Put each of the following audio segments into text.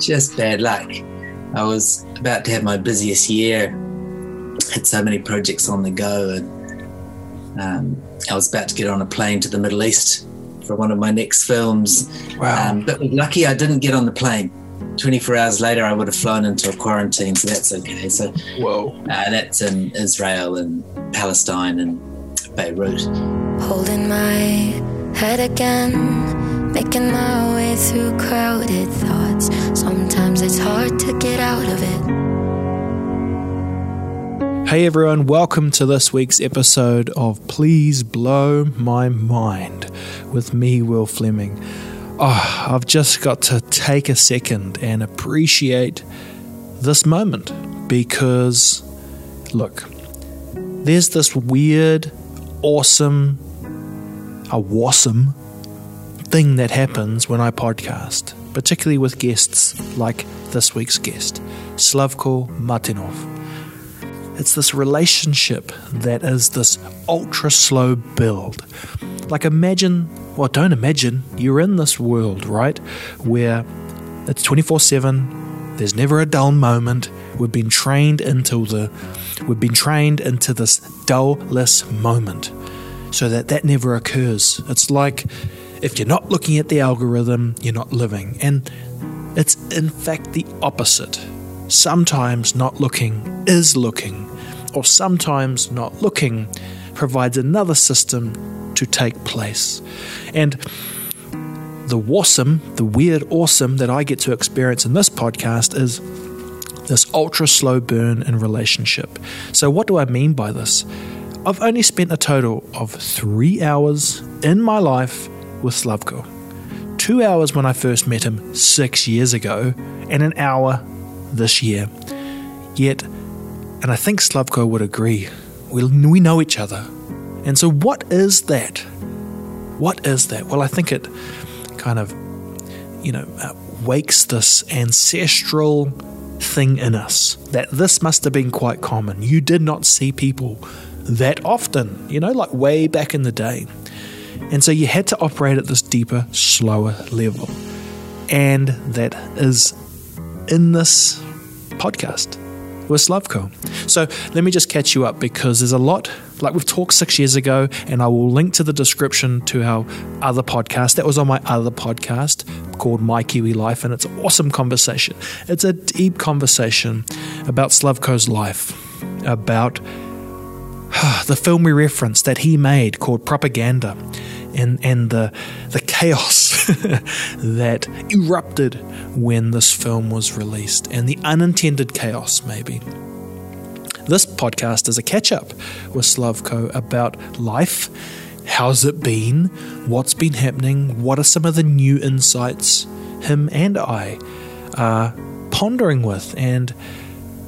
just bad luck. I was about to have my busiest year, had so many projects on the go, and um, I was about to get on a plane to the Middle East for one of my next films. Wow. Um, but lucky I didn't get on the plane. 24 hours later, I would have flown into a quarantine, so that's okay. So Whoa. uh, that's in Israel and Palestine and Beirut. Holding my head again, making my way through crowded thoughts. Sometimes it's hard to get out of it. Hey everyone, welcome to this week's episode of Please Blow My Mind with me, Will Fleming. Oh, I've just got to take a second and appreciate this moment because, look, there's this weird, awesome, a wasome thing that happens when I podcast, particularly with guests like this week's guest, Slavko Martinov. It's this relationship that is this ultra slow build. Like, imagine, well, don't imagine, you're in this world, right? Where it's 24 7, there's never a dull moment. We've been trained into the, we've been trained into this dullless moment so that that never occurs. It's like if you're not looking at the algorithm, you're not living. And it's in fact the opposite. Sometimes not looking is looking, or sometimes not looking provides another system to take place. And the awesome, the weird awesome that I get to experience in this podcast is this ultra slow burn in relationship. So, what do I mean by this? I've only spent a total of three hours in my life with Slavko. Two hours when I first met him six years ago, and an hour this year. Yet, and I think Slavko would agree, we, we know each other. And so, what is that? What is that? Well, I think it kind of, you know, uh, wakes this ancestral thing in us that this must have been quite common. You did not see people that often, you know, like way back in the day. And so you had to operate at this deeper, slower level. And that is in this podcast with Slavko. So let me just catch you up because there's a lot, like we've talked six years ago, and I will link to the description to our other podcast. That was on my other podcast called My Kiwi Life, and it's an awesome conversation. It's a deep conversation about Slavko's life, about the film we referenced that he made called Propaganda and and the the chaos that erupted when this film was released and the unintended chaos maybe. This podcast is a catch up with Slavko about life how's it been what's been happening what are some of the new insights him and I are pondering with and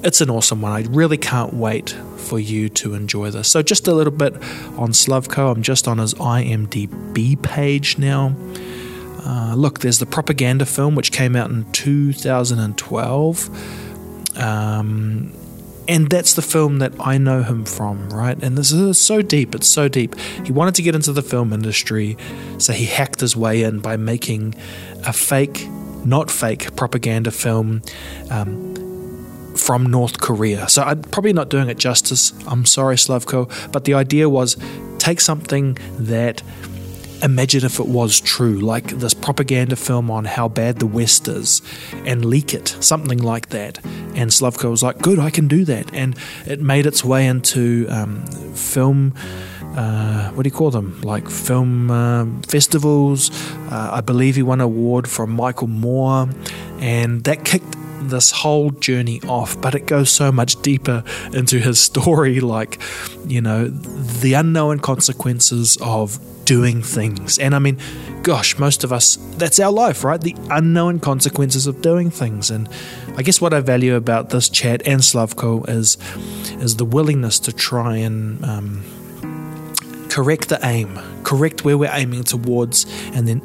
it's an awesome one. I really can't wait for you to enjoy this. So, just a little bit on Slavko. I'm just on his IMDb page now. Uh, look, there's the propaganda film which came out in 2012. Um, and that's the film that I know him from, right? And this is so deep, it's so deep. He wanted to get into the film industry, so he hacked his way in by making a fake, not fake, propaganda film. Um, from North Korea. So I'm probably not doing it justice. I'm sorry, Slavko. But the idea was take something that imagine if it was true, like this propaganda film on how bad the West is, and leak it, something like that. And Slavko was like, good, I can do that. And it made its way into um, film. Uh, what do you call them? Like film uh, festivals. Uh, I believe he won an award from Michael Moore, and that kicked this whole journey off, but it goes so much deeper into his story, like, you know, the unknown consequences of doing things. And I mean, gosh, most of us, that's our life, right? The unknown consequences of doing things. And I guess what I value about this chat and Slavko is, is the willingness to try and um, correct the aim, correct where we're aiming towards, and then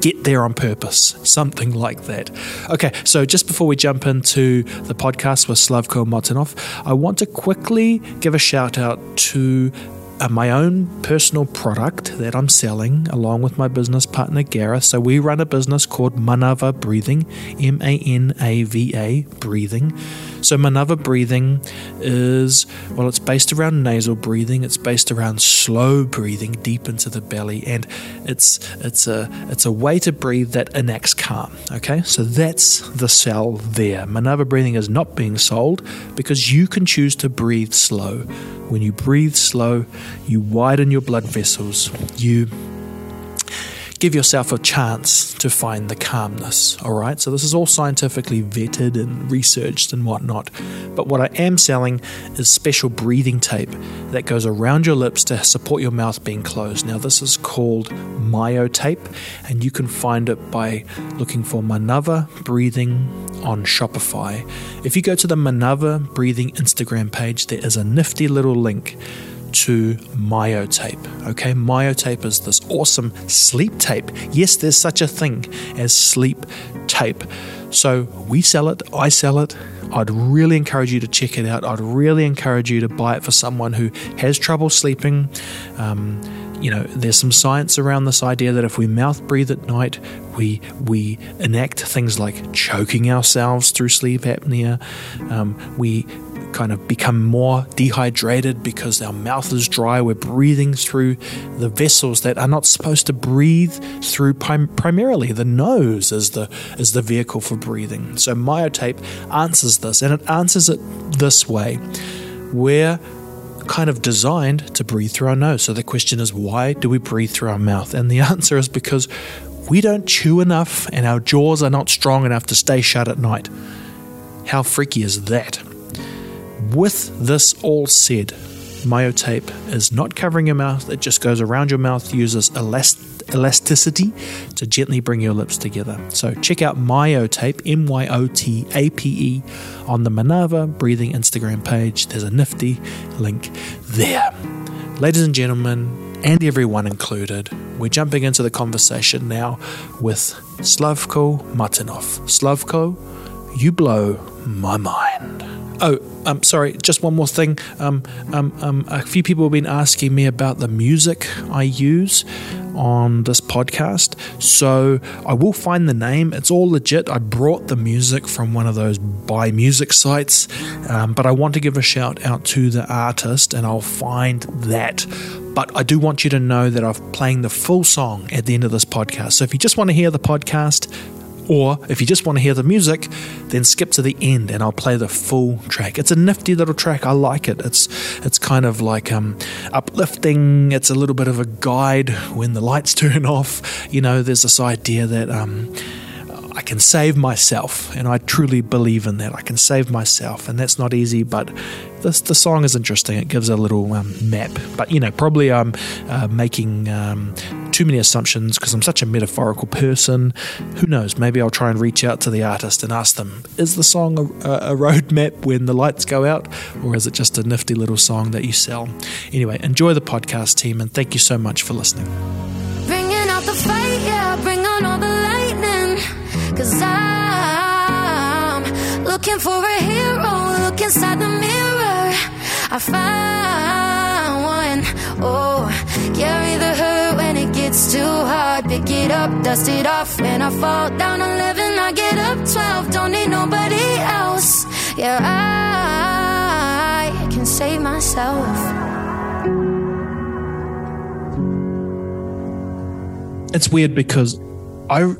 get there on purpose, something like that. Okay, so just before we jump into the podcast with Slavko Martinov, I want to quickly give a shout out to Uh, my own personal product that I'm selling along with my business partner Gareth. So we run a business called Manava Breathing, M A N A V A Breathing. So Manava breathing is well, it's based around nasal breathing. It's based around slow breathing deep into the belly, and it's it's a it's a way to breathe that enacts calm. Okay, so that's the sell there. Manava breathing is not being sold because you can choose to breathe slow. When you breathe slow, you widen your blood vessels. You give yourself a chance to find the calmness. All right, so this is all scientifically vetted and researched and whatnot. But what I am selling is special breathing tape that goes around your lips to support your mouth being closed. Now, this is called Myotape, and you can find it by looking for Manava Breathing on Shopify. If you go to the Manava Breathing Instagram page, there is a nifty little link to myotape. Okay, myotape is this awesome sleep tape. Yes, there's such a thing as sleep tape. So we sell it, I sell it. I'd really encourage you to check it out. I'd really encourage you to buy it for someone who has trouble sleeping. Um, you know, there's some science around this idea that if we mouth breathe at night, we we enact things like choking ourselves through sleep apnea. Um, we kind of become more dehydrated because our mouth is dry. We're breathing through the vessels that are not supposed to breathe through prim- primarily. The nose is the is the vehicle for breathing. So myotape answers this, and it answers it this way. We're kind of designed to breathe through our nose. So the question is, why do we breathe through our mouth? And the answer is because we don't chew enough and our jaws are not strong enough to stay shut at night. How freaky is that? With this all said, myotape is not covering your mouth, it just goes around your mouth, uses elast- elasticity to gently bring your lips together. So check out myotape, M Y O T A P E, on the Manava Breathing Instagram page. There's a nifty link there. Ladies and gentlemen, and everyone included, we're jumping into the conversation now with Slavko Martinov. Slavko, you blow my mind. Oh, um, sorry, just one more thing. Um, um, um, a few people have been asking me about the music I use on this podcast. So I will find the name. It's all legit. I brought the music from one of those buy music sites, um, but I want to give a shout out to the artist and I'll find that. But I do want you to know that I'm playing the full song at the end of this podcast. So if you just want to hear the podcast, or if you just want to hear the music, then skip to the end and I'll play the full track. It's a nifty little track. I like it. It's it's kind of like um, uplifting. It's a little bit of a guide when the lights turn off. You know, there's this idea that um, I can save myself, and I truly believe in that. I can save myself, and that's not easy, but this the song is interesting. It gives a little um, map, but you know, probably I'm uh, making um, too many assumptions because I'm such a metaphorical person. Who knows? Maybe I'll try and reach out to the artist and ask them: Is the song a, a roadmap when the lights go out, or is it just a nifty little song that you sell? Anyway, enjoy the podcast, team, and thank you so much for listening. Looking for a hero, look inside the mirror. I found one. Oh, carry the hurt when it gets too hard. Pick it up, dust it off. When I fall down 11, I get up 12. Don't need nobody else. Yeah, I can save myself. it's weird because I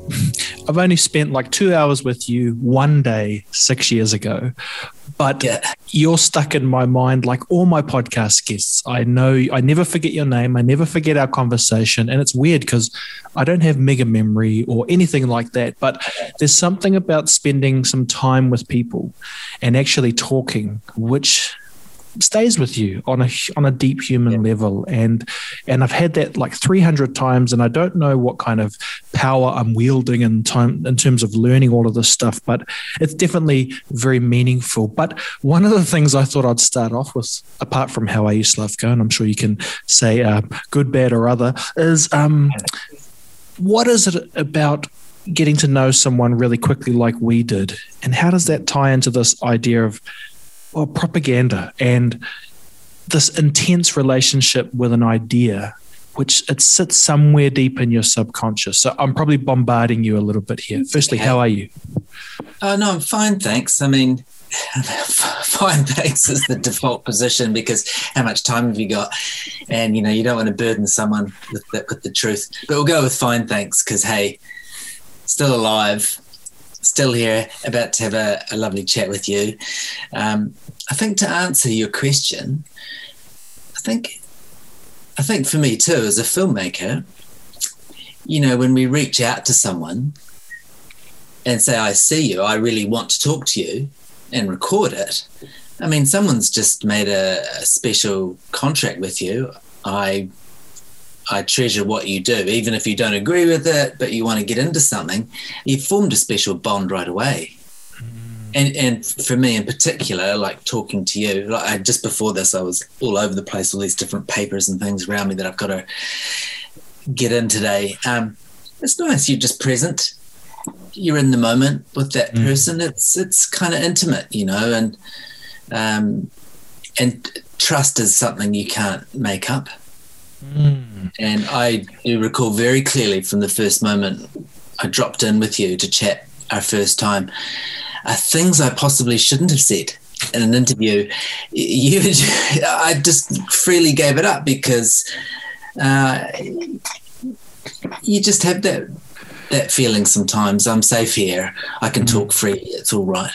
I've only spent like two hours with you one day six years ago, but Yeah. you're stuck in my mind like all my podcast guests. I know I never forget your name. I never forget our conversation, and it's weird because I don't have mega memory or anything like that. But there's something about spending some time with people and actually talking, which stays with you on a on a deep human level. And and I've had that like 300 times and I don't know what kind of power I'm wielding in time in terms of learning all of this stuff but it's definitely very meaningful. But one of the things I thought I'd start off with apart from how I use Slavko and I'm sure you can say uh, good bad or other is um what is it about getting to know someone really quickly like we did? And how does that tie into this idea of well, propaganda and this intense relationship with an idea which it sits somewhere deep in your subconscious. So I'm probably bombarding you a little bit here. Firstly, how are you? Oh no, I'm fine, thanks. I mean, fine, thanks is the default position because how much time have you got? And you know, you don't want to burden someone with the, with the truth. But we'll go with fine, thanks, because hey, still alive, still here, about to have a, a lovely chat with you. Um, I think to answer your question, I think I think for me too, as a filmmaker, you know, when we reach out to someone and say, I see you, I really want to talk to you and record it. I mean, someone's just made a, a special contract with you. I I treasure what you do, even if you don't agree with it, but you want to get into something. You've formed a special bond right away and and for me in particular, like talking to you, like I, just before this, I was all over the place, all these different papers and things around me that I've got to get in today. Um, it's nice. You're just present. You're in the moment with that mm. person. It's it's kind of intimate, you know, and um, and trust is something you can't make up. Mm. And I do recall very clearly from the first moment I dropped in with you to chat our first time uh, things I possibly shouldn't have said in an interview. You, I just freely gave it up because uh, you just have that that feeling sometimes. I'm safe here. I can mm. talk freely. It's all right.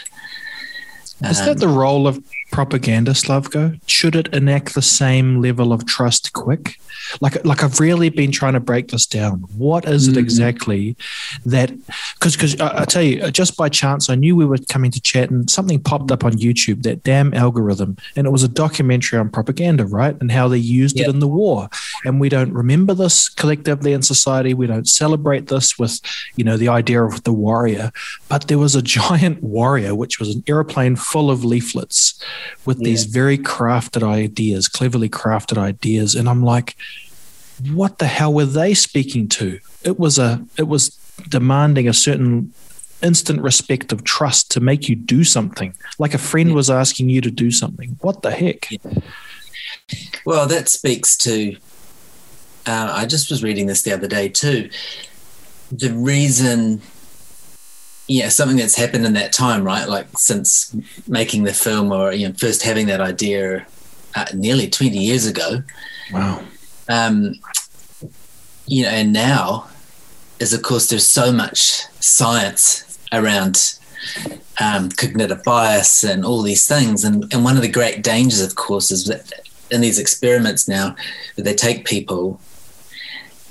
Is um, that the role of propaganda, Slavko? Should it enact the same level of trust quick? Like, like I've really been trying to break this down. What is it mm. exactly that? Because, because I, I, tell you, just by chance, I knew we were coming to chat, and something popped up on YouTube. That damn algorithm, and it was a documentary on propaganda, right, and how they used yep. it in the war. And we don't remember this collectively in society. We don't celebrate this with, you know, the idea of the warrior. But there was a giant warrior, which was an airplane full of leaflets with yeah. these very crafted ideas, cleverly crafted ideas, and I'm like what the hell were they speaking to? It was a it was demanding a certain instant respect of trust to make you do something. Like a friend yeah. was asking you to do something. What the heck? Yeah. Well, that speaks to. Uh, I just was reading this the other day too. The reason, yeah, something that's happened in that time, right? Like since making the film, or you know, first having that idea, uh, nearly twenty years ago. Wow um, you know, and now is of course there's so much science around um, cognitive bias and all these things, and and one of the great dangers, of course, is that in these experiments now, that they take people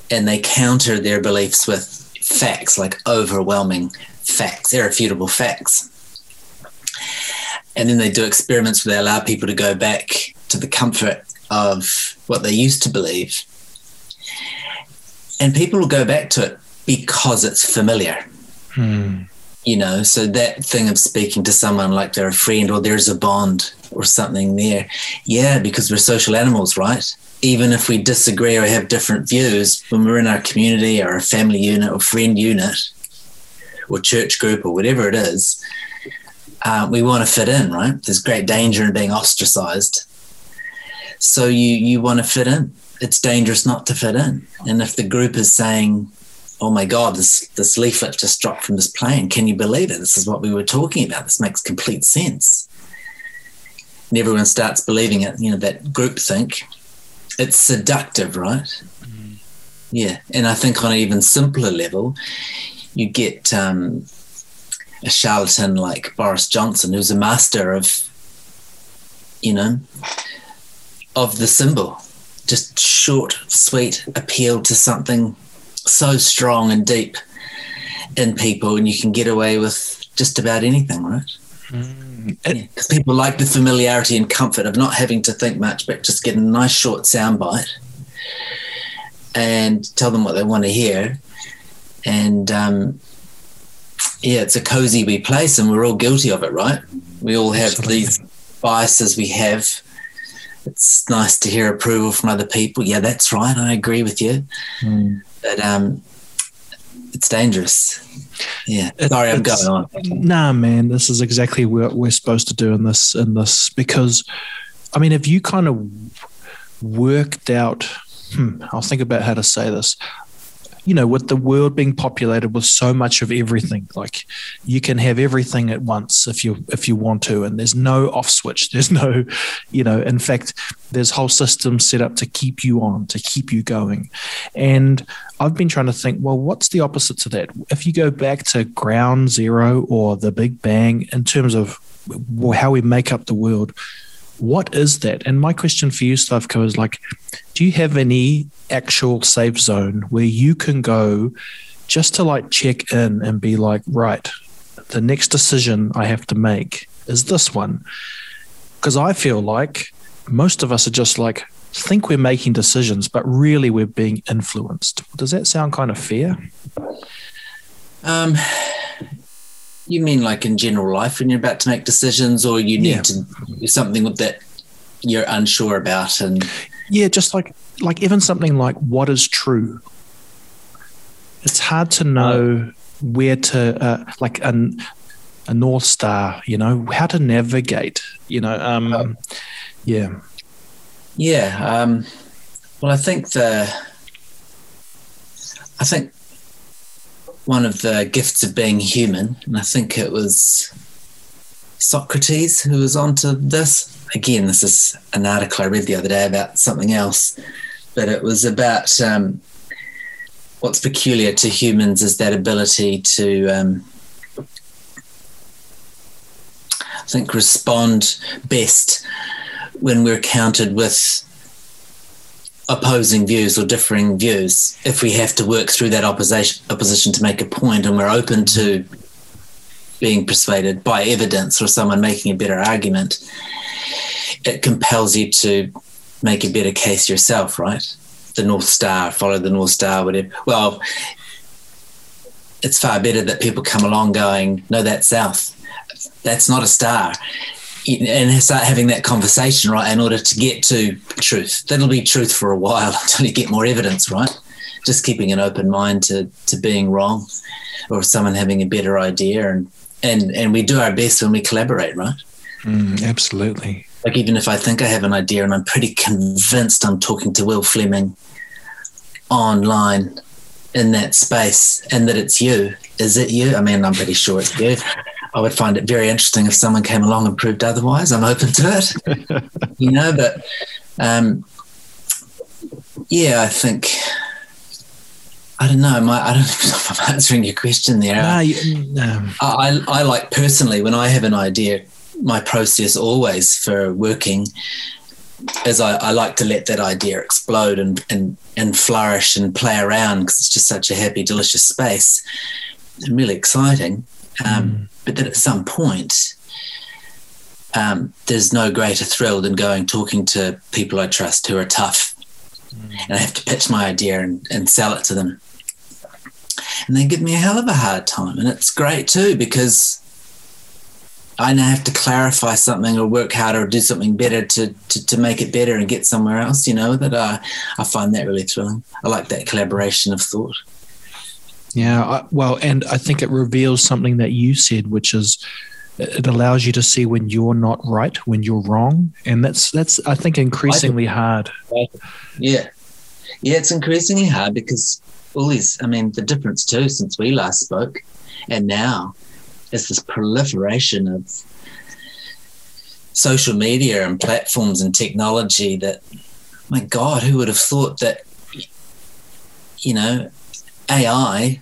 and they counter their beliefs with facts, like overwhelming facts, irrefutable facts. And then they do experiments where they allow people to go back to the comfort of what they used to believe. And people will go back to it because it's familiar. Hmm. You know, so that thing of speaking to someone like they're a friend or there's a bond or something there. Yeah, because we're social animals, right? Even if we disagree or have different views, when we're in our community or a family unit or friend unit or church group or whatever it is, uh, we want to fit in, right? There's great danger in being ostracized so you you want to fit in. It's dangerous not to fit in. And if the group is saying, "Oh my God, this this leaflet just dropped from this plane. Can you believe it? This is what we were talking about. This makes complete sense." And everyone starts believing it. You know that group think. It's seductive, right? Mm. Yeah, and I think on an even simpler level, you get um, a charlatan like Boris Johnson, who's a master of, you know, of the symbol. Just short, sweet appeal to something so strong and deep in people, and you can get away with just about anything, right? Mm. Because yeah, people like the familiarity and comfort of not having to think much, but just get a nice short soundbite and tell them what they want to hear. And um, yeah, it's a cozy wee place, and we're all guilty of it, right? We all have Absolutely. these biases we have it's nice to hear approval from other people. Yeah, that's right. I agree with you. Mm. But um, it's dangerous. Yeah. It, Sorry, I'm going on. Nah, man, this is exactly what we're supposed to do in this in this because I mean, have you kind of worked out? Hmm, I'll think about how to say this you know, with the world being populated with so much of everything, like you can have everything at once if you if you want to, and there's no off switch. There's no, you know, in fact, there's whole systems set up to keep you on, to keep you going. And I've been trying to think, well, what's the opposite to that? If you go back to ground zero or the Big Bang in terms of how we make up the world, what is that? And my question for you, Slavko, is like, do you have any actual safe zone where you can go just to like check in and be like, right, the next decision I have to make is this one? Because I feel like most of us are just like, think we're making decisions, but really we're being influenced. Does that sound kind of fair? Um, you mean like in general life when you're about to make decisions, or you need yeah. to do something with that you're unsure about, and yeah, just like like even something like what is true. It's hard to know where to uh, like an a north star, you know, how to navigate, you know. Um, um yeah, yeah. Um, well, I think the I think one of the gifts of being human, and I think it was Socrates who was onto this. Again, this is an article I read the other day about something else, but it was about um, what's peculiar to humans is that ability to, um, I think, respond best when we're countered with opposing views or differing views, if we have to work through that opposition opposition to make a point, and we're open to being persuaded by evidence or someone making a better argument, it compels you to make a better case yourself, right? The North Star, follow the North Star, whatever. Well, it's far better that people come along going, no, that's south. That's not a star and start having that conversation, right, in order to get to truth. That'll be truth for a while until you get more evidence, right? Just keeping an open mind to to being wrong, or someone having a better idea, and and and we do our best when we collaborate, right? Mm, absolutely. Like even if I think I have an idea and I'm pretty convinced I'm talking to Will Fleming online in that space, and that it's you. Is it you? I mean, I'm pretty sure it's you. I would find it very interesting if someone came along and proved otherwise. I'm open to it, you know. But um, yeah, I think I don't know. My, I don't know if I'm answering your question there. No, you, no. I, I like personally when I have an idea, my process always for working is I, I like to let that idea explode and and and flourish and play around because it's just such a happy, delicious space and really exciting. Um, mm. But then at some point, um, there's no greater thrill than going talking to people I trust who are tough. Mm. And I have to pitch my idea and, and sell it to them. And they give me a hell of a hard time. And it's great too because I now have to clarify something or work harder or do something better to, to, to make it better and get somewhere else, you know, that I, I find that really thrilling. I like that collaboration of thought. Yeah, I, well, and I think it reveals something that you said, which is it allows you to see when you're not right, when you're wrong, and that's that's I think increasingly hard. Yeah, yeah, it's increasingly hard because all these. I mean, the difference too since we last spoke, and now is this proliferation of social media and platforms and technology that my god who would have thought that you know AI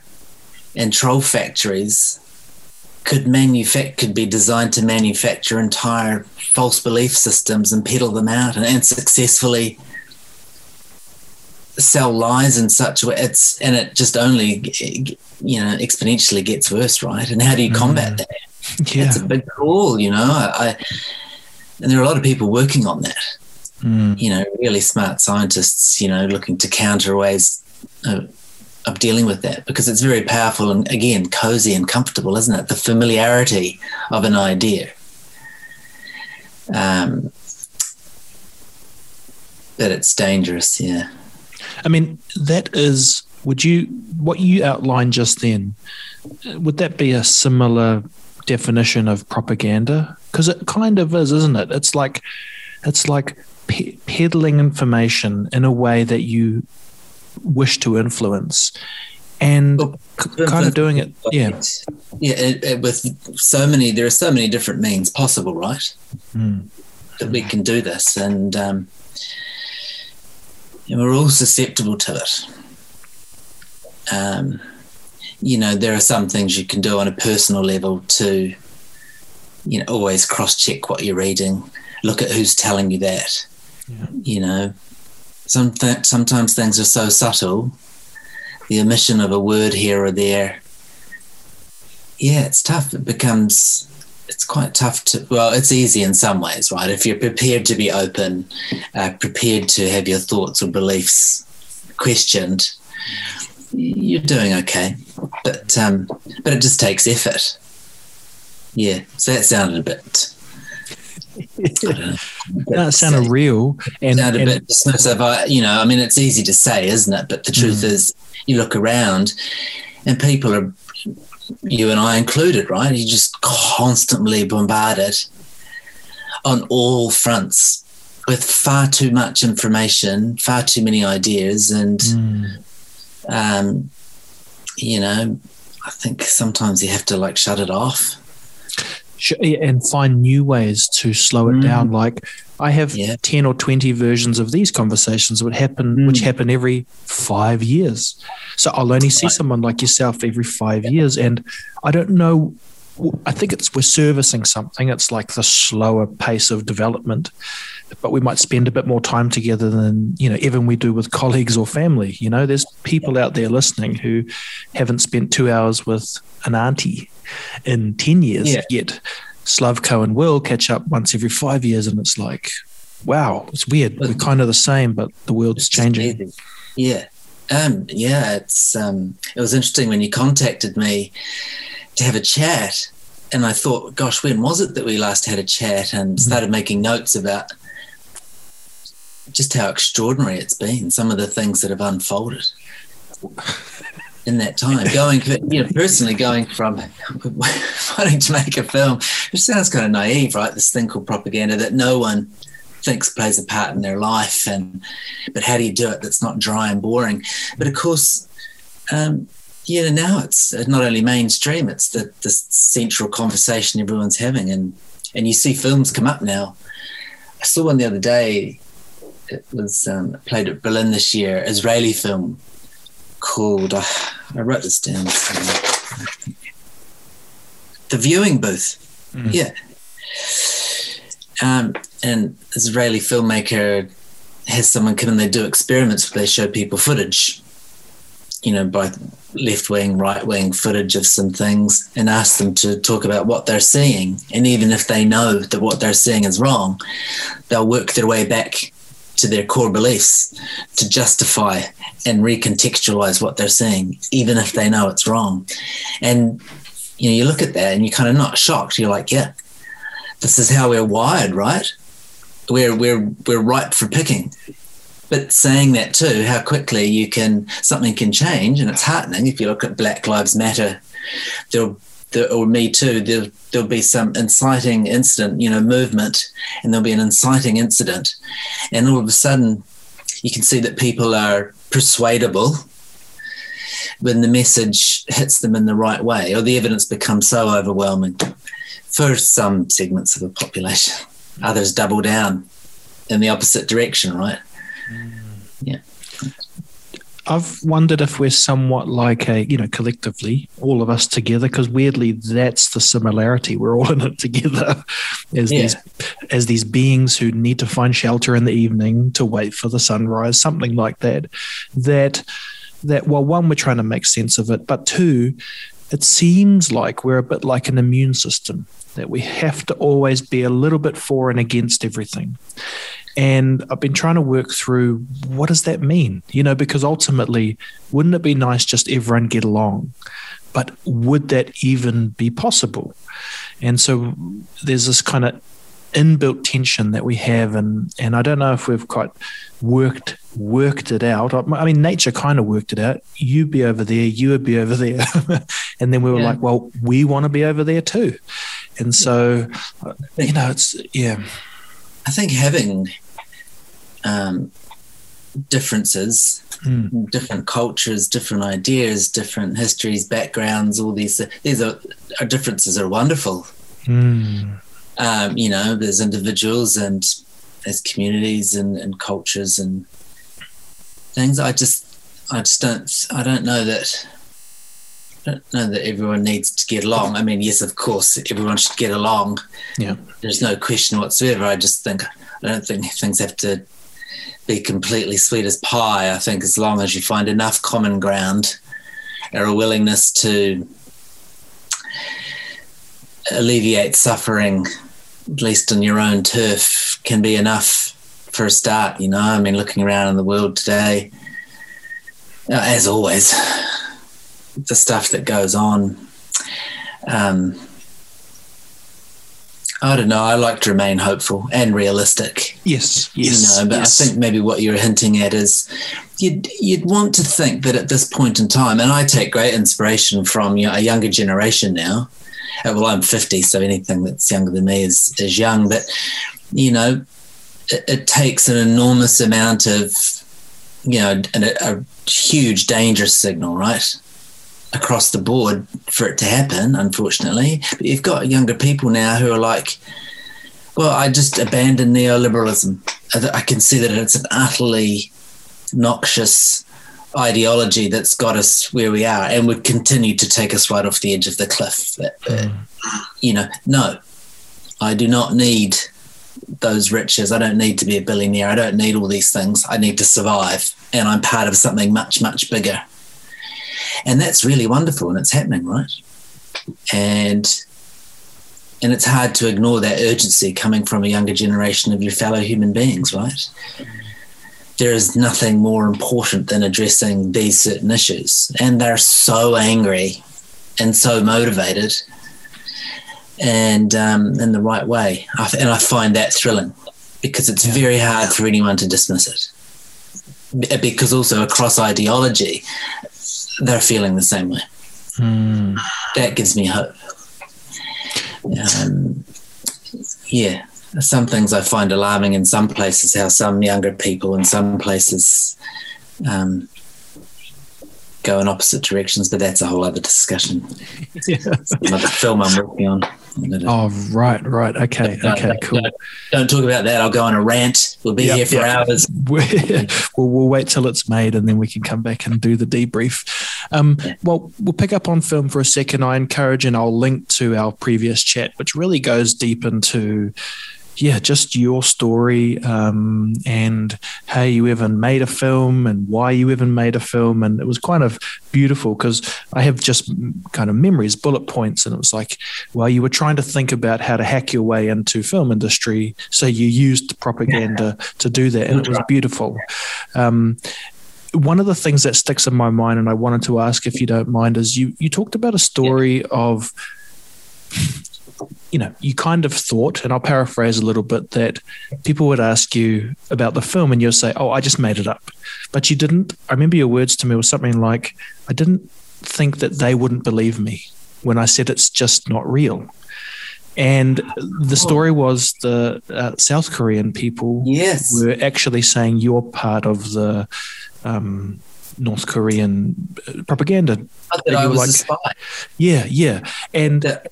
and troll factories could could be designed to manufacture entire false belief systems and peddle them out and, and successfully sell lies in such a way it's and it just only you know exponentially gets worse right and how do you combat mm. that yeah. it's a big call you know I, and there are a lot of people working on that mm. you know really smart scientists you know looking to counter ways of, of dealing with that because it's very powerful and again cozy and comfortable, isn't it? The familiarity of an idea. Um, but it's dangerous, yeah. I mean, that is. Would you what you outlined just then? Would that be a similar definition of propaganda? Because it kind of is, isn't it? It's like it's like pe- peddling information in a way that you wish to influence. And well, kind of doing it yeah. Yeah it, it, with so many there are so many different means possible right? Mm. that we can do this. And um, and we're all susceptible to it. Um, you know there are some things you can do on a personal level to you know always cross check what you're reading. Look at who's telling you that yeah. you know some th- sometimes things are so subtle the omission of a word here or there. Yeah it's tough. It becomes it's quite tough to well it's easy in some ways right? If you're prepared to be open uh, prepared to have your thoughts or beliefs questioned you're doing okay. But um but it just takes effort. Yeah so that sounded a bit that sounded real and, sounded and, a bit dismissive. you know, I mean, it's easy to say, isn't it? But the truth mm. is, you look around, and people are, you and I included, right? You just constantly bombarded on all fronts with far too much information, far too many ideas, and mm. um, you know, I think sometimes you have to like shut it off and find new ways to slow it mm. down. Like I have yeah. ten or twenty versions of these conversations would happen, mm. which happen every five years. So I'll only see someone like yourself every five years, and I don't know. I think it's we're servicing something. It's like the slower pace of development, but we might spend a bit more time together than you know even we do with colleagues or family. You know, there's people out there listening who haven't spent two hours with an auntie in 10 years. Yeah. Yet Slavko and Will catch up once every five years, and it's like, wow, it's weird. We're kind of the same, but the world's changing. Amazing. Yeah. Um, yeah, it's um, it was interesting when you contacted me to have a chat, and I thought, gosh, when was it that we last had a chat? And mm-hmm. started making notes about just how extraordinary it's been. Some of the things that have unfolded in that time. Going, you know, personally going from wanting to make a film, which sounds kind of naive, right? This thing called propaganda that no one thinks plays a part in their life, and but how do you do it? That's not dry and boring. But of course, um, yeah, now it's not only mainstream; it's the the central conversation everyone's having, and and you see films come up now. I saw one the other day. It was um, played at Berlin this year. Israeli film called. Uh, I wrote this down. The viewing booth. Mm. Yeah. Um, and Israeli filmmaker has someone come and they do experiments where they show people footage, you know, both left wing, right wing footage of some things and ask them to talk about what they're seeing. And even if they know that what they're seeing is wrong, they'll work their way back to their core beliefs to justify and recontextualize what they're seeing, even if they know it's wrong. And you know, you look at that and you're kind of not shocked. You're like, yeah, this is how we're wired, right? We're we're we're ripe for picking. But saying that too, how quickly you can something can change, and it's heartening. If you look at Black Lives Matter, there'll there, or Me Too, there, there'll be some inciting incident, you know, movement, and there'll be an inciting incident, and all of a sudden, you can see that people are persuadable when the message hits them in the right way, or the evidence becomes so overwhelming for some segments of the population. Others double down in the opposite direction, right? Mm. Yeah. I've wondered if we're somewhat like a, you know, collectively, all of us together, because weirdly, that's the similarity. We're all in it together as yeah. these as these beings who need to find shelter in the evening to wait for the sunrise, something like that. That that well, one, we're trying to make sense of it, but two, it seems like we're a bit like an immune system that we have to always be a little bit for and against everything. And I've been trying to work through what does that mean? You know, because ultimately, wouldn't it be nice just everyone get along? But would that even be possible? And so there's this kind of inbuilt tension that we have, and and I don't know if we've quite worked worked it out. I mean, nature kind of worked it out. You be over there, you would be over there, and then we were yeah. like, well, we want to be over there too. And so, you know, it's yeah I think having um, differences, Mm. different cultures, different ideas, different histories, backgrounds, all these these are, are differences are wonderful. Mm. Um, you know, there's individuals and there's communities and, and cultures and things. I just I just don't I don't know that don't know that everyone needs to get along. I mean, yes, of course, everyone should get along. Yeah. There's no question whatsoever. I just think I don't think things have to be completely sweet as pie. I think as long as you find enough common ground or a willingness to alleviate suffering, at least on your own turf, can be enough for a start. You know, I mean, looking around in the world today, uh, as always, the stuff that goes on. Um, I don't know. I like to remain hopeful and realistic. Yes. Yes. You know, but yes. I think maybe what you're hinting at is you'd you'd want to think that at this point in time, and I take great inspiration from you know, a younger generation now. Uh, Well, I'm 50, so anything that's younger than me is is young. But you know, it, it takes an enormous amount of you know, and a, a huge dangerous signal, right? Across the board for it to happen, unfortunately. But you've got younger people now who are like, well, I just abandoned neoliberalism. I can see that it's an utterly noxious ideology that's got us where we are and would continue to take us right off the edge of the cliff. Uh, You know, no, I do not need those riches. I don't need to be a billionaire. I don't need all these things. I need to survive. And I'm part of something much, much bigger and that's really wonderful and it's happening right? And and it's hard to ignore that urgency coming from a younger generation of your fellow human beings right? There is nothing more important than addressing these certain issues. And they're so angry and so motivated and um, in the right way. And i find that thrilling because it's very hard for anyone to dismiss it. Because also across ideology they're feeling the same way. Mm. That gives me hope. Um, yeah, some things I find alarming in some places, how some younger people in some places um, go in opposite directions, but that's a whole other discussion. Yeah. Another film I'm working on. Oh, right, right. Okay, No, okay, no, cool. no. Don't talk about that. I'll go on a rant. We'll be Yep, here for yep. hours. we'll, we'll wait till it's made and then we can come back and do the debrief. Um, well, we'll pick up on film for a second. I encourage and I'll link to our previous chat, which really goes deep into, yeah, just your story um, and how you even made a film and why you even made a film. And it was kind of beautiful because I have just kind of memories, bullet points, and it was like, well, you were trying to think about how to hack your way into film industry, so you used propaganda to do that, and it was beautiful. Um, one of the things that sticks in my mind, and I wanted to ask if you don't mind, is you you talked about a story of you know, you kind of thought, and I'll paraphrase a little bit, that people would ask you about the film and you'll say, Oh, I just made it up. But you didn't. I remember your words to me were something like, I didn't think that they wouldn't believe me when I said it's just not real. And the story was the uh, South Korean people Yes. were actually saying you're part of the um, North Korean uh, propaganda. Thought I was like- a spy. Yeah, yeah. And That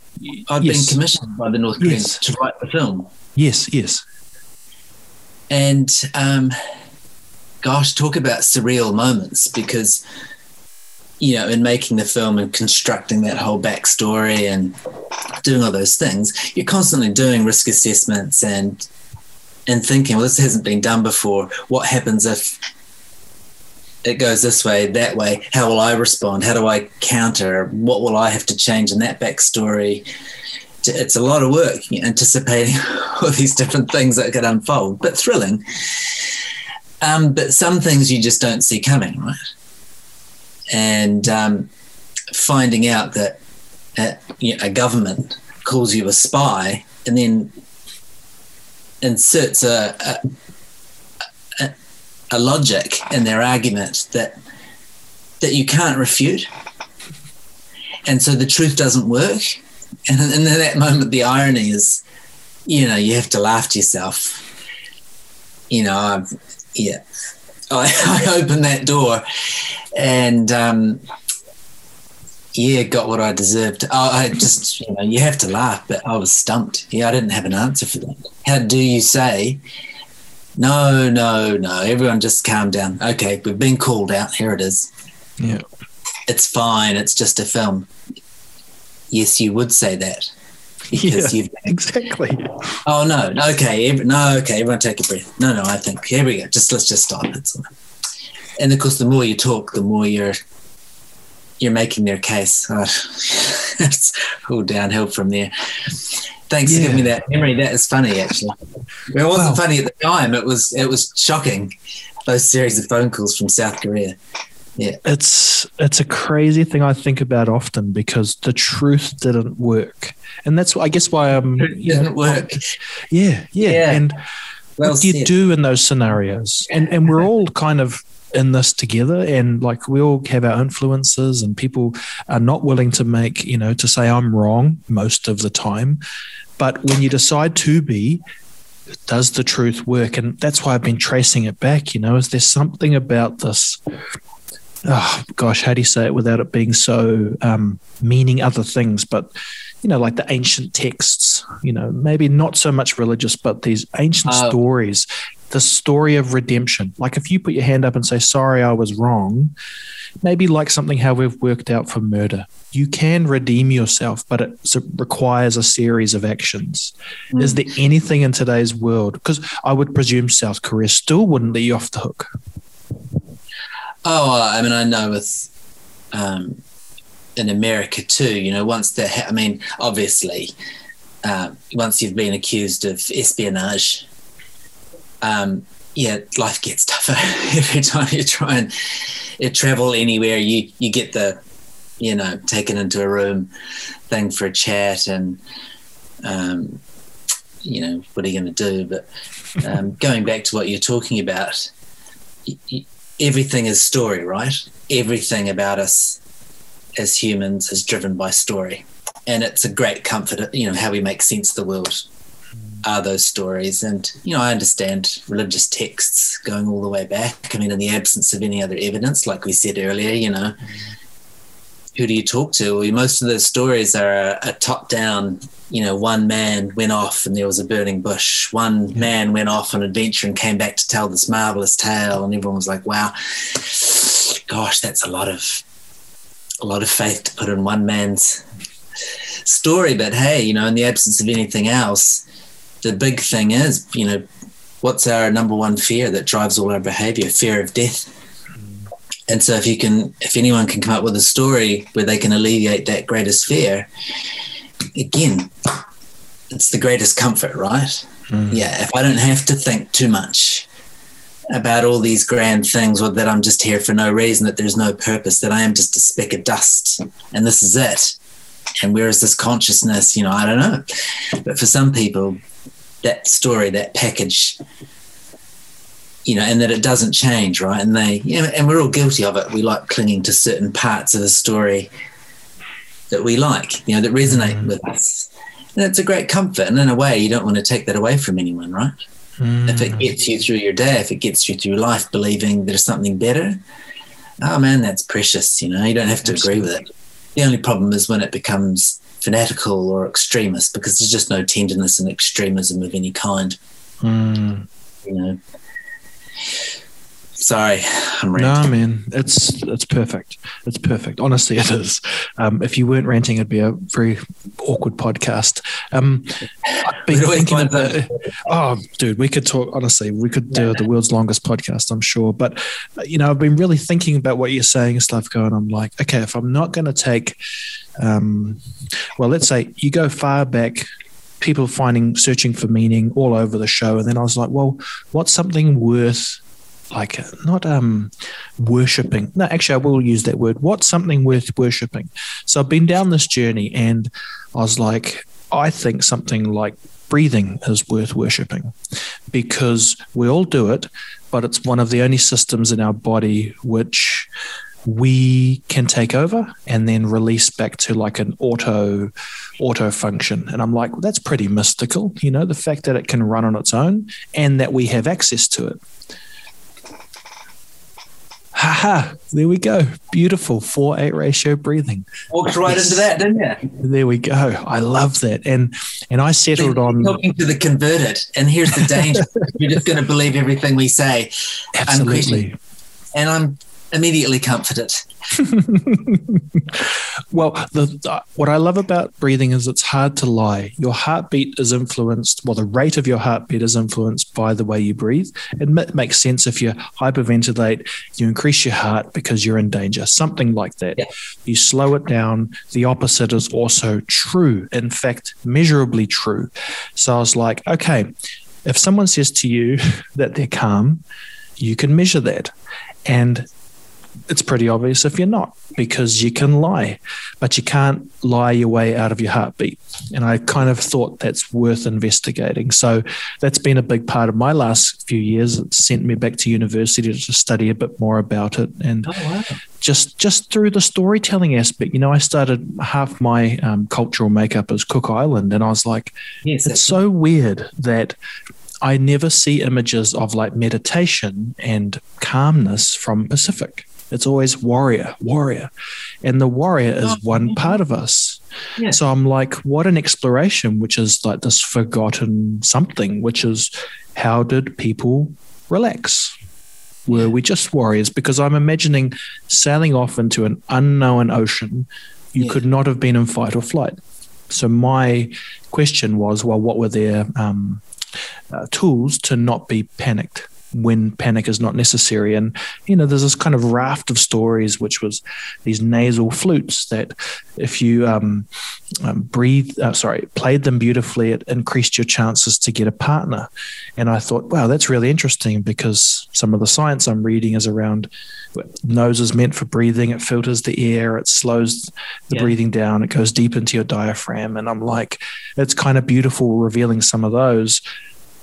I've yes, been commissioned by the North Koreans Yes. to write the film. yes, yes. And um, gosh, talk about surreal moments because, you know, in making the film and constructing that whole backstory and doing all those things, you're constantly doing risk assessments and and thinking, well, this hasn't been done before. What happens if it goes this way, that way? How will I respond? How do I counter? What will I have to change in that backstory? It's a lot of work anticipating all these different things that could unfold, but thrilling. Um, but some things you just don't see coming, right? And um, finding out that uh, you know, a government calls you a spy and then inserts a, a, a, logic in their argument that that you can't refute, and so the truth doesn't work. And in that moment, the irony is, you know, you have to laugh to yourself you know, I've, yeah, I, I opened that door and, um, yeah, got what I deserved. Oh, I just, you know, you have to laugh, but I was stumped. Yeah, I didn't have an answer for that. How do you say, no, no, no, everyone just calm down. Okay, we've been called out. Here it is. Yeah. It's fine. It's just a film. Yes, you would say that. Because yeah, you've exactly. Oh no, okay, no, okay. Everyone, take a breath. No, no, I think here we go. Just let's just stop. It's, and of course, the more you talk, the more you're you're making their case. It's all downhill from there. Thanks Yeah. for giving me that memory. That is funny, actually. It wasn't Wow. funny at the time. It was it was shocking. Those series of phone calls from South Korea. Yeah, it's it's a crazy thing I think about often because the truth didn't work, and that's why I guess why I'm. It didn't work. Yeah, yeah, Yeah. and Well what do you said. do in those scenarios? And and we're all kind of in this together and like we all have our influences and people are not willing to make, you know, to say I'm wrong most of the time. But when you decide to be, does the truth work? And that's why I've been tracing it back, you know, is there something about this oh gosh, how do you say it without it being so um, meaning other things? But you know, like the ancient texts, you know, maybe not so much religious, but these ancient Oh. stories, the story of redemption. Like if you put your hand up and say, sorry, I was wrong, maybe like something how we've worked out for murder. You can redeem yourself, but it requires a series of actions. Is there anything in today's world? Because I would presume South Korea still wouldn't let you off the hook. Oh, well, I mean, I know with um, in America too. You know, once the I mean, obviously, um, once you've been accused of espionage, um, yeah, life gets tougher every time you try and you travel anywhere. You you get the, you know, taken into a room thing for a chat and. Um, you know what are you going to do? But um, going back to what you're talking about, everything is story, right? Everything about us as humans is driven by story. And it's a great comfort, you know, how we make sense of the world are those stories. And, you know, I understand religious texts going all the way back. I mean, in the absence of any other evidence, like we said earlier, you know, who do you talk to? Well, most of those stories are a, a top down, you know, one man went off and there was a burning bush. One man went off on adventure and came back to tell this marvelous tale, and everyone was like, "Wow, gosh, that's a lot of a lot of faith to put in one man's story." But hey, you know, in the absence of anything else, the big thing is, you know, what's our number one fear that drives all our behavior? Fear of death. And so, if you can, if anyone can come up with a story where they can alleviate that greatest fear, again, it's the greatest comfort, right? Mm. Yeah, if I don't have to think too much about all these grand things, or that I'm just here for no reason, that there's no purpose, that I am just a speck of dust, and this is it. And where is this consciousness? You know, I don't know. But for some people, that story, that package, you know, and that it doesn't change, right? And they, you know, and we're all guilty of it. We like clinging to certain parts of the story that we like, you know, that resonate mm-hmm. with us. And it's a great comfort. And in a way, you don't want to take that away from anyone, right? If it gets you through your day, if it gets you through life believing there's something better, oh man, that's precious. You know, you don't have to agree with it. The only problem is when it becomes fanatical or extremist because there's just no tenderness and extremism of any kind. Mm. You know. Sorry, I'm No, ranting. man, it's it's perfect. It's perfect. Honestly, it is. Um, if you weren't ranting, it'd be a very awkward podcast. Um, I've been thinking about. Oh, dude, we could talk. Honestly, we could do the world's longest podcast. I'm sure. But you know, I've been really thinking about what you're saying Slavko, and I'm like, okay, if I'm not going to take, um, well, let's say you go far back. People finding searching for meaning all over the show, and then I was like, well, what's something worth like not um worshipping. No actually i will use that word. What's something worth worshipping? So i've been down this journey and i was like i think something like breathing is worth worshipping because we all do it but it's one of the only systems in our body which we can take over and then release back to like an auto auto function. And i'm like well, that's pretty mystical you know the fact that it can run on its own and that we have access to it haha there we go. Beautiful 4-8 ratio breathing. Walked right into that, didn't you? there we go. I love that. And and i settled on talking to the converted, and here's the danger: you're just going to believe everything we say, absolutely. and I'm immediately comforted. well, the, uh, what I love about breathing is it's hard to lie. Your heartbeat is influenced, well, the rate of your heartbeat is influenced by the way you breathe. It m- makes sense if you hyperventilate, you increase your heart because you're in danger, something like that. Yeah. You slow it down. The opposite is also true, in fact, measurably true. So I was like, okay, if someone says to you that they're calm, you can measure that. And it's pretty obvious if you're not because you can lie, but you can't lie your way out of your heartbeat. And I kind of thought that's worth investigating. So that's been a big part of my last few years. It sent me back to university to study a bit more about it. And Oh wow! just just through the storytelling aspect, you know, I started half my um, cultural makeup as Cook Island, and I was like, Yes, it's so weird that I never see images of like meditation and calmness from Pacific. It's always warrior, warrior. And the warrior is one part of us. Yeah. So I'm like, what an exploration, which is like this forgotten something, which is how did people relax? Were Yeah. we just warriors? Because I'm imagining sailing off into an unknown ocean. You Yeah. could not have been in fight or flight. So my question was, well, what were their um, uh, tools to not be panicked when panic is not necessary? And you know, there's this kind of raft of stories, which was these nasal flutes that, if you um, um, breathe, uh, sorry, played them beautifully, it increased your chances to get a partner. And I thought, wow, that's really interesting because some of the science I'm reading is around nose is meant for breathing. It filters the air. It slows the Yeah. breathing down. It goes deep into your diaphragm. And I'm like, it's kind of beautiful revealing some of those.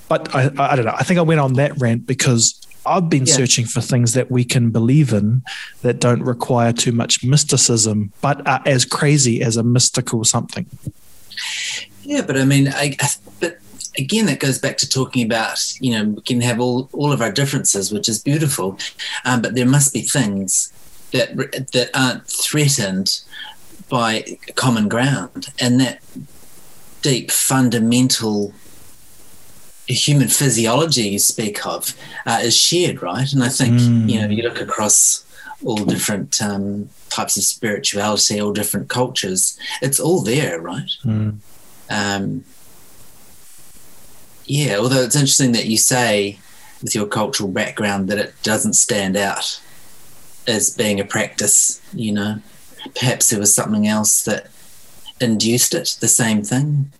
But I, I don't know. I think I went on that rant because I've been Yeah. searching for things that we can believe in that don't require too much mysticism, but are as crazy as a mystical something. Yeah, but I mean, I, I but again, that goes back to talking about you know we can have all all of our differences, which is beautiful, um, but there must be things that that aren't threatened by common ground, and that deep fundamental human physiology you speak of uh, is shared, right? And I think Mm. you know you look across all different um, types of spirituality, all different cultures. It's all there, right? Mm. um, yeah, although it's interesting that you say with your cultural background that it doesn't stand out as being a practice, you know, perhaps there was something else that induced it, the same thing.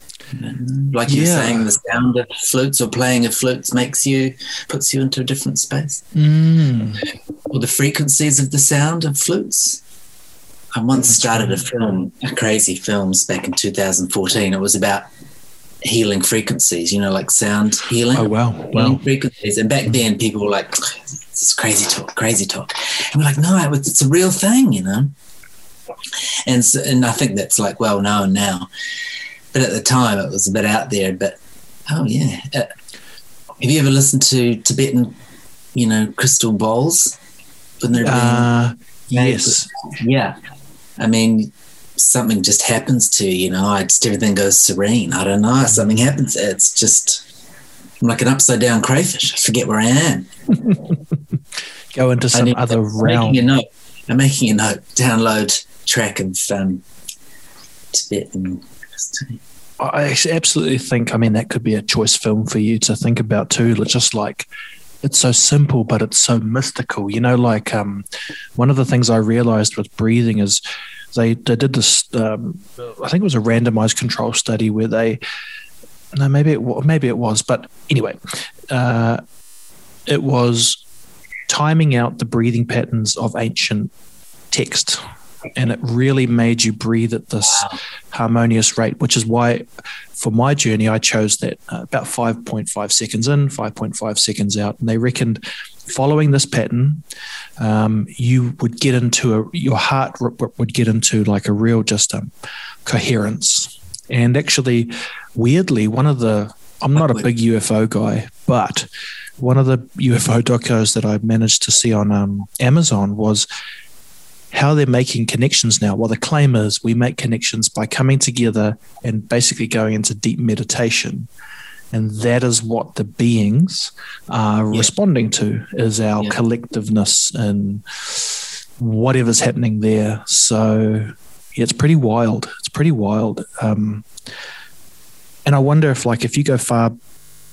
Like you're Yeah. saying, the sound of flutes or playing of flutes makes you, puts you into a different space. Mm. Or the frequencies of the sound of flutes. I once started a film, a crazy films back in 2014. It was about healing frequencies, you know, like sound healing. Oh, wow. Wow. frequencies. And back then, people were like, "This is crazy talk, crazy talk," and we're like, "No, it's a real thing," you know. And so, and I think that's like well known now, but at the time, it was a bit out there. But oh yeah, uh, have you ever listened to Tibetan, you know, crystal bowls? When they're Uh, yes. yeah. I mean, something just happens to you, you know, I just everything goes serene. I don't know. Something happens. It's just I'm like an upside down crayfish. I forget where I am. Go into some other I'm realm. Making a note. I'm making a note. Download track of um, Tibetan. I absolutely think, I mean, that could be a choice film for you to think about too. Just like, it's so simple, but it's so mystical. You know, like um, one of the things I realized with breathing is they, they did this, um, I think it was a randomized control study where they, no, maybe it, maybe it was, but anyway, uh, it was timing out the breathing patterns of ancient text. And it really made you breathe at this Wow. harmonious rate, which is why for my journey I chose that uh, about 5.5 seconds in, 5.5 seconds out. And they reckoned following this pattern, um, you would get into a your heart would get into like a real just um, coherence. And actually, weirdly, one of the I'm not a big UFO guy, but one of the UFO docos that I managed to see on um, Amazon was how they're making connections now. Well, the claim is we make connections by coming together and basically going into deep meditation. And that is what the beings are yeah. responding to is our yeah. collectiveness and whatever's happening there. So yeah, it's pretty wild. It's pretty wild. Um, and I wonder if like if you go far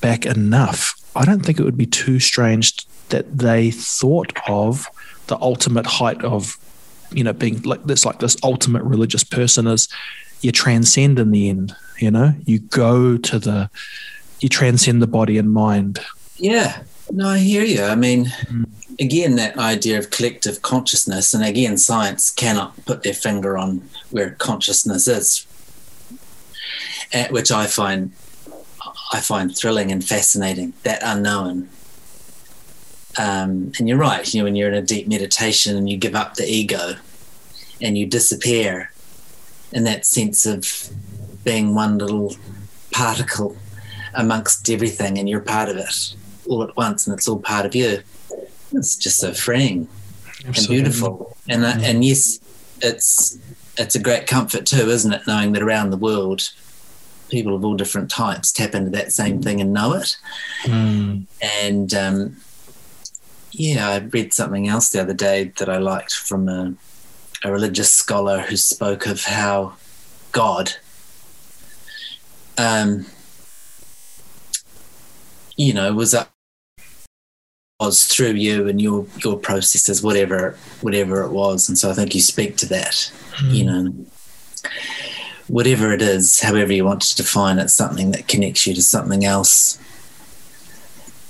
back enough, I don't think it would be too strange that they thought of the ultimate height of you know being like this like this ultimate religious person is you transcend in the end you know you go to the you transcend the body and mind yeah no i hear you i mean mm. again that idea of collective consciousness and again science cannot put their finger on where consciousness is which i find I find thrilling and fascinating, that unknown. Um, and you're right, you know, when you're in a deep meditation and you give up the ego and you disappear in that sense of being one little particle amongst everything and you're part of it all at once and it's all part of you. It's just so freeing Absolutely. and beautiful. And, uh, mm. and yes, it's, it's a great comfort too, isn't it? Knowing that around the world, people of all different types tap into that same thing and know it. Mm. And um, yeah, I read something else the other day that I liked from a, a religious scholar who spoke of how God, um, you know, was up was through you and your your processes, whatever whatever it was. And so I think you speak to that, mm. you know whatever it is, however you want to define it, something that connects you to something else.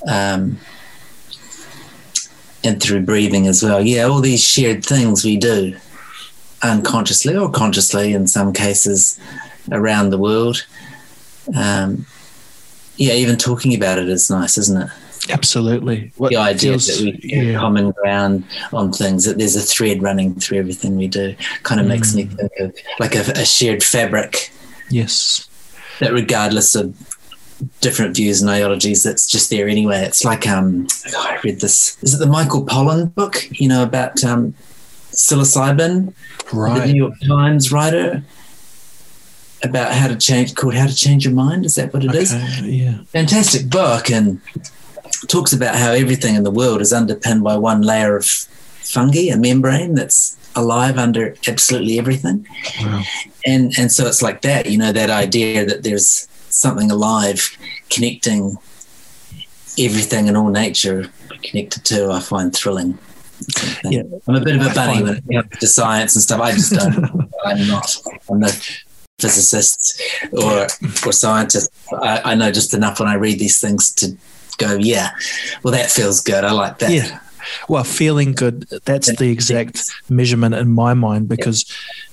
Um, and through breathing as well. Yeah, all these shared things we do unconsciously or consciously in some cases around the world. Um, yeah, even talking about it is nice, isn't it? Absolutely. What the idea feels, that we yeah. common ground on things, that there's a thread running through everything we do, kind of mm. makes me think of like a, a, shared fabric. Yes. That regardless of different views and ideologies, that's just there anyway. It's like um, I read this. Is it the Michael Pollan book? You know about um, psilocybin, right? The New York Times writer about how to change called How to Change Your Mind. Is that what it okay, is? Yeah. Fantastic book and talks about how everything in the world is underpinned by one layer of fungi, a membrane that's alive under absolutely everything. Wow. And and so it's like that, you know, that idea that there's something alive connecting everything in all nature connected to, I find thrilling. Yeah. I'm a bit of a bunny when it comes to science and stuff. I just don't. I'm not. I'm no physicist or or scientist. I, I know just enough when I read these things to go, yeah, well, that feels good. I like that. Yeah. Well, feeling good, that's the exact measurement in my mind because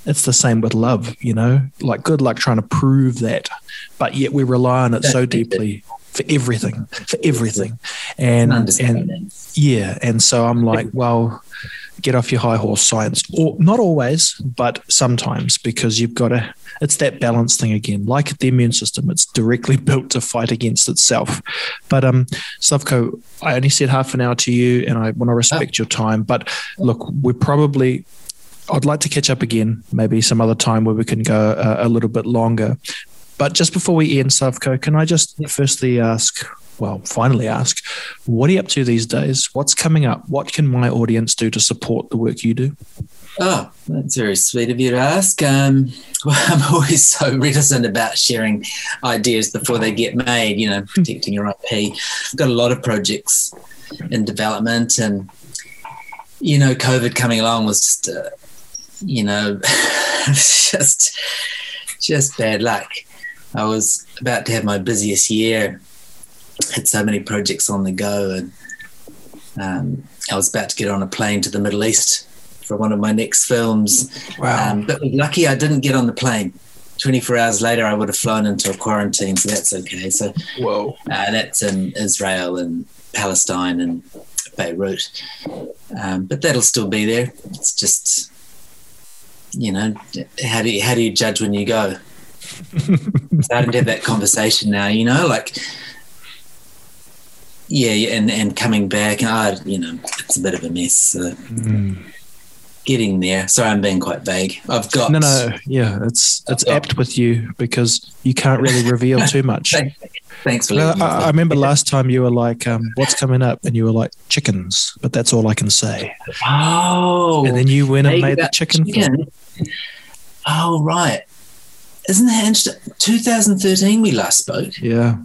it's the same with love, you know, like good luck trying to prove that. But yet we rely on it so deeply for everything, for everything. And, and yeah. And so I'm like, well, get off your high horse science. Or not always but sometimes because you've got to it's that balance thing again. Like the immune system it's directly built to fight against itself. But um Slavko I only said half an hour to you and I want to respect your time but look we're probably I'd like to catch up again maybe some other time where we can go a, a little bit longer but just before we end Slavko can I just firstly ask well, finally ask, what are you up to these days? What's coming up? What can my audience do to support the work you do? Oh, that's very sweet of you to ask. Um, well, I'm always so reticent about sharing ideas before they get made, you know, protecting your IP. I've got a lot of projects in development, and, you know, COVID coming along was just, uh, you know, just, just bad luck. I was about to have my busiest year had so many projects on the go, and um, I was about to get on a plane to the Middle East for one of my next films. Wow! Um, but lucky I didn't get on the plane. 24 hours later, I would have flown into a quarantine, so that's okay. So, whoa, uh, that's in Israel and Palestine and Beirut. Um, but that'll still be there. It's just, you know, how do you, how do you judge when you go? Starting to have that conversation now, you know, like, yeah, and, and coming back, I, you know, it's a bit of a mess. So. Mm getting there. Sorry, I'm being quite vague. I've got no, no, yeah. It's it's got, apt with you because you can't really reveal too much. Thanks for. No, I, I, remember last time you were like, um, "What's coming up?" and you were like, "Chickens," but that's all I can say. Oh, and then you went and made the chicken. chicken. Oh right, isn't that interesting? 2013 we last spoke. Yeah,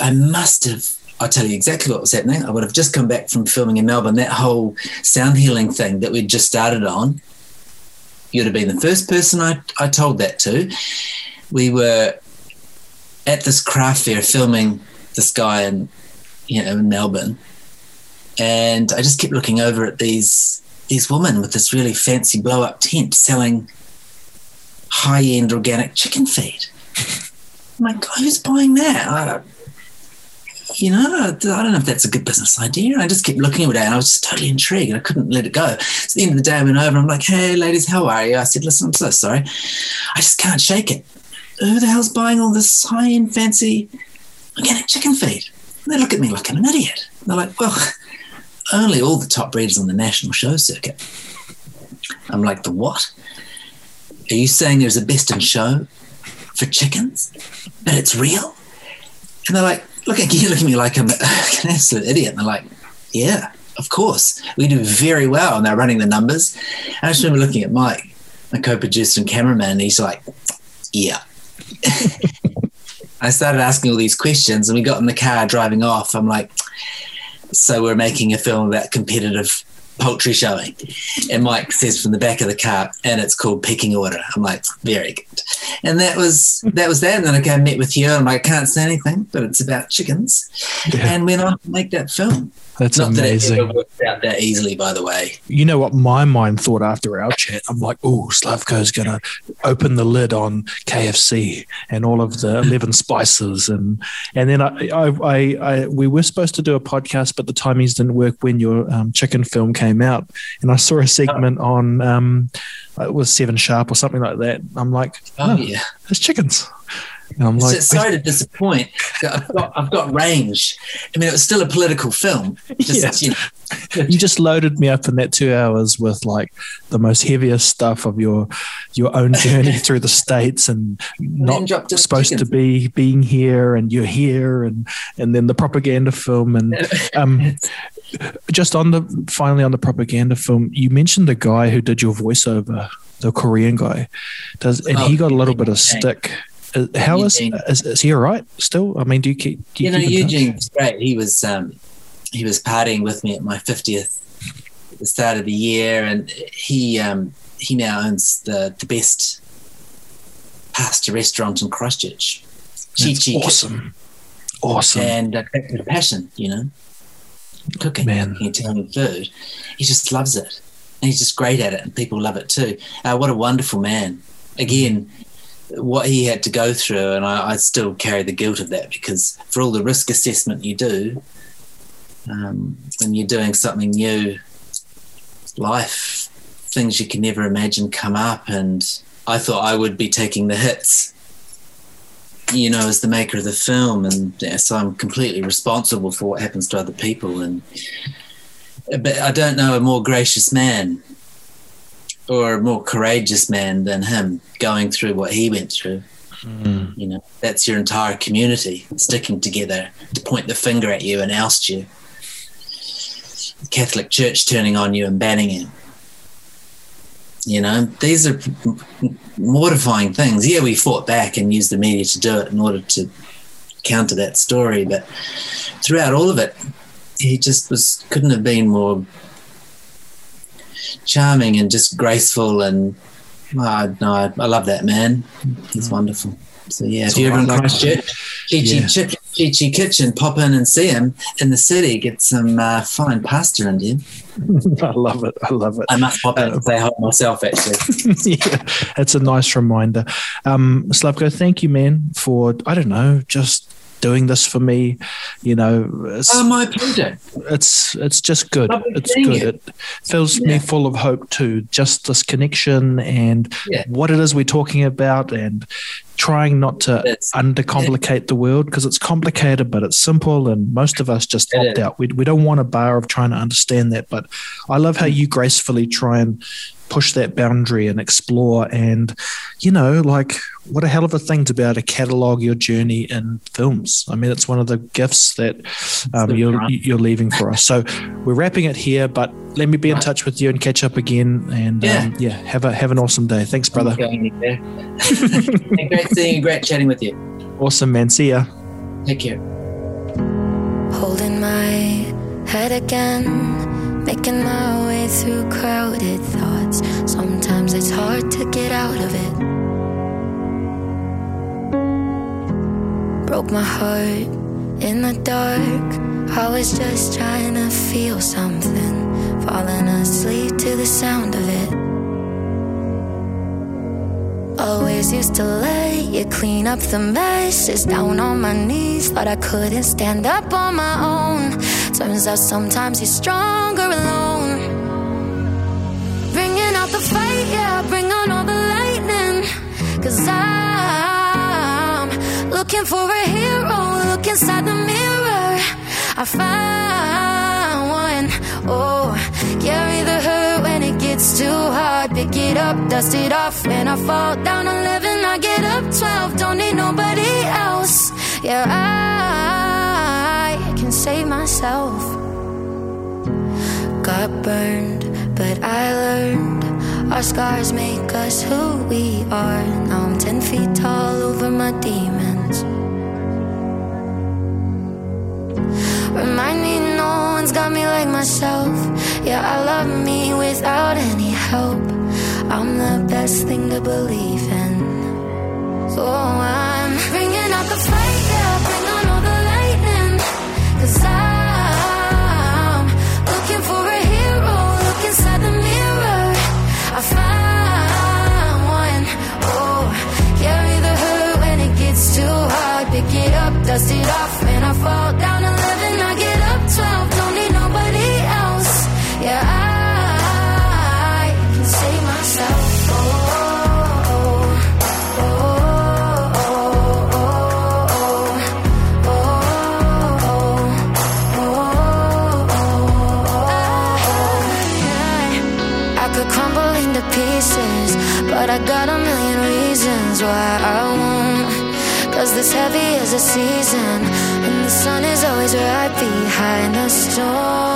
I must have I'll tell you exactly what was happening. I would have just come back from filming in Melbourne. That whole sound healing thing that we'd just started on, you'd have been the first person I, I told that to. We were at this craft fair filming this guy in, you know, in Melbourne. And I just kept looking over at these these women with this really fancy blow up tent selling high end organic chicken feed. I'm like, oh, who's buying that? you know, I don't know if that's a good business idea. I just kept looking at it and I was just totally intrigued and I couldn't let it go. So at the end of the day, I went over and I'm like, hey, ladies, how are you? I said, listen, I'm so sorry. I just can't shake it. Who the hell's buying all this high end fancy organic chicken feed? And they look at me like I'm an idiot. They're like, well, only all the top breeders on the national show circuit. I'm like, the what? Are you saying there's a best in show for chickens, but it's real? And they're like, look at you, look at me like I'm an absolute idiot. And they're like, yeah, of course. We do very well. And they're running the numbers. And I just remember looking at Mike, my co-producer and cameraman, and he's like, yeah. I started asking all these questions and we got in the car driving off. I'm like, so we're making a film about competitive poultry showing. And Mike says from the back of the car, and it's called Pecking Order. I'm like, very good. And that was that was that. And then I came met with you, and I'm like, I can't say anything, but it's about chickens. Yeah. And went on to make that film. That's Not amazing. That it worked out that easily, by the way. You know what my mind thought after our chat? I'm like, oh, Slavko's going to open the lid on KFC and all of the 11 spices. And and then I, I, I, I we were supposed to do a podcast, but the timings didn't work when your um, chicken film came out. And I saw a segment oh. on, um, it was Seven Sharp or something like that. I'm like, oh, oh yeah, it's chickens. And I'm like, sorry to disappoint. I've got, I've got range. I mean, it was still a political film. Just, yeah. you, know. you just loaded me up in that two hours with like the most heaviest stuff of your your own journey through the states and not supposed to be being here and you're here and and then the propaganda film and um, just on the finally on the propaganda film, you mentioned the guy who did your voiceover, the Korean guy, does and oh, he got a little bit of stick uh, how is, is, is he all right still? I mean, do you keep? Do you, you know, Eugene's great. He was um, he was partying with me at my fiftieth, the start of the year, and he um, he now owns the the best pasta restaurant in Christchurch. Chi Chi awesome, awesome, and uh, passion, you know, cooking, Man. Italian food. He just loves it, and he's just great at it, and people love it too. Uh, what a wonderful man! Again, what he had to go through, and I, I, still carry the guilt of that because for all the risk assessment you do, um, when you're doing something new, life, things you can never imagine come up, and I thought I would be taking the hits, you know, as the maker of the film, and yeah, so I'm completely responsible for what happens to other people, and but I don't know a more gracious man or a more courageous man than him going through what he went through. Mm. You know, that's your entire community sticking together to point the finger at you and oust you. The Catholic Church turning on you and banning you. You know, these are mortifying things. Yeah, we fought back and used the media to do it in order to counter that story, but throughout all of it, he just was couldn't have been more charming and just graceful and oh, no, I, I love that man. He's mm. wonderful. So yeah, if you're ever in Christchurch, Chi Chi yeah. Chi Kitchen, pop in and see him in the city. Get some uh, fine pasta in you. I love it. I love it. I must pop in uh, and say hi myself. Actually, yeah, it's a nice reminder. Um, Slavko, thank you, man, for I don't know, just doing this for me. You know, it's, Oh, my pleasure. it's it's just good. Lovely It's good. you. It fills me full of hope too. Just this connection and Yeah. what it is we're talking about, and trying not to That's- undercomplicate the world because it's complicated, but it's simple. And most of us just It opt out. We we don't want a bar of trying to understand that. But I love how mm. you gracefully try and push that boundary and explore and you know like what a hell of a thing to be able to catalog your journey in films i mean it's one of the gifts that um, the you're prime. you're leaving for us so we're wrapping it here but let me be in touch with you and catch up again and Yeah. um, yeah have a have an awesome day thanks brother I'm going anywhere. And great seeing you. Great chatting with you. awesome man see ya Take care. Holding my head again, making my way through crowded thoughts. Sometimes it's hard to get out of it. Broke my heart in the dark. I was just trying to feel something, falling asleep to the sound of it. Always used to let you clean up the messes down on my knees. Thought I couldn't stand up on my own. Turns out sometimes you're stronger alone. Bringing out the fight, yeah, bring on all the lightning. Cause I'm looking for a hero. Look inside the mirror. I found one. Oh, carry the hurt when it gets too hard. Pick it up, dust it off. When I fall down 11, I get up 12. Don't need nobody else. Yeah, I can save myself. Got burned, but I learned our scars make us who we are. Now I'm 10 feet tall over my demons. Remind me no one's got me like myself. Yeah, I love me without any help. I'm the best thing to believe in. So I'm bringing out the fight, sun is always right behind the storm.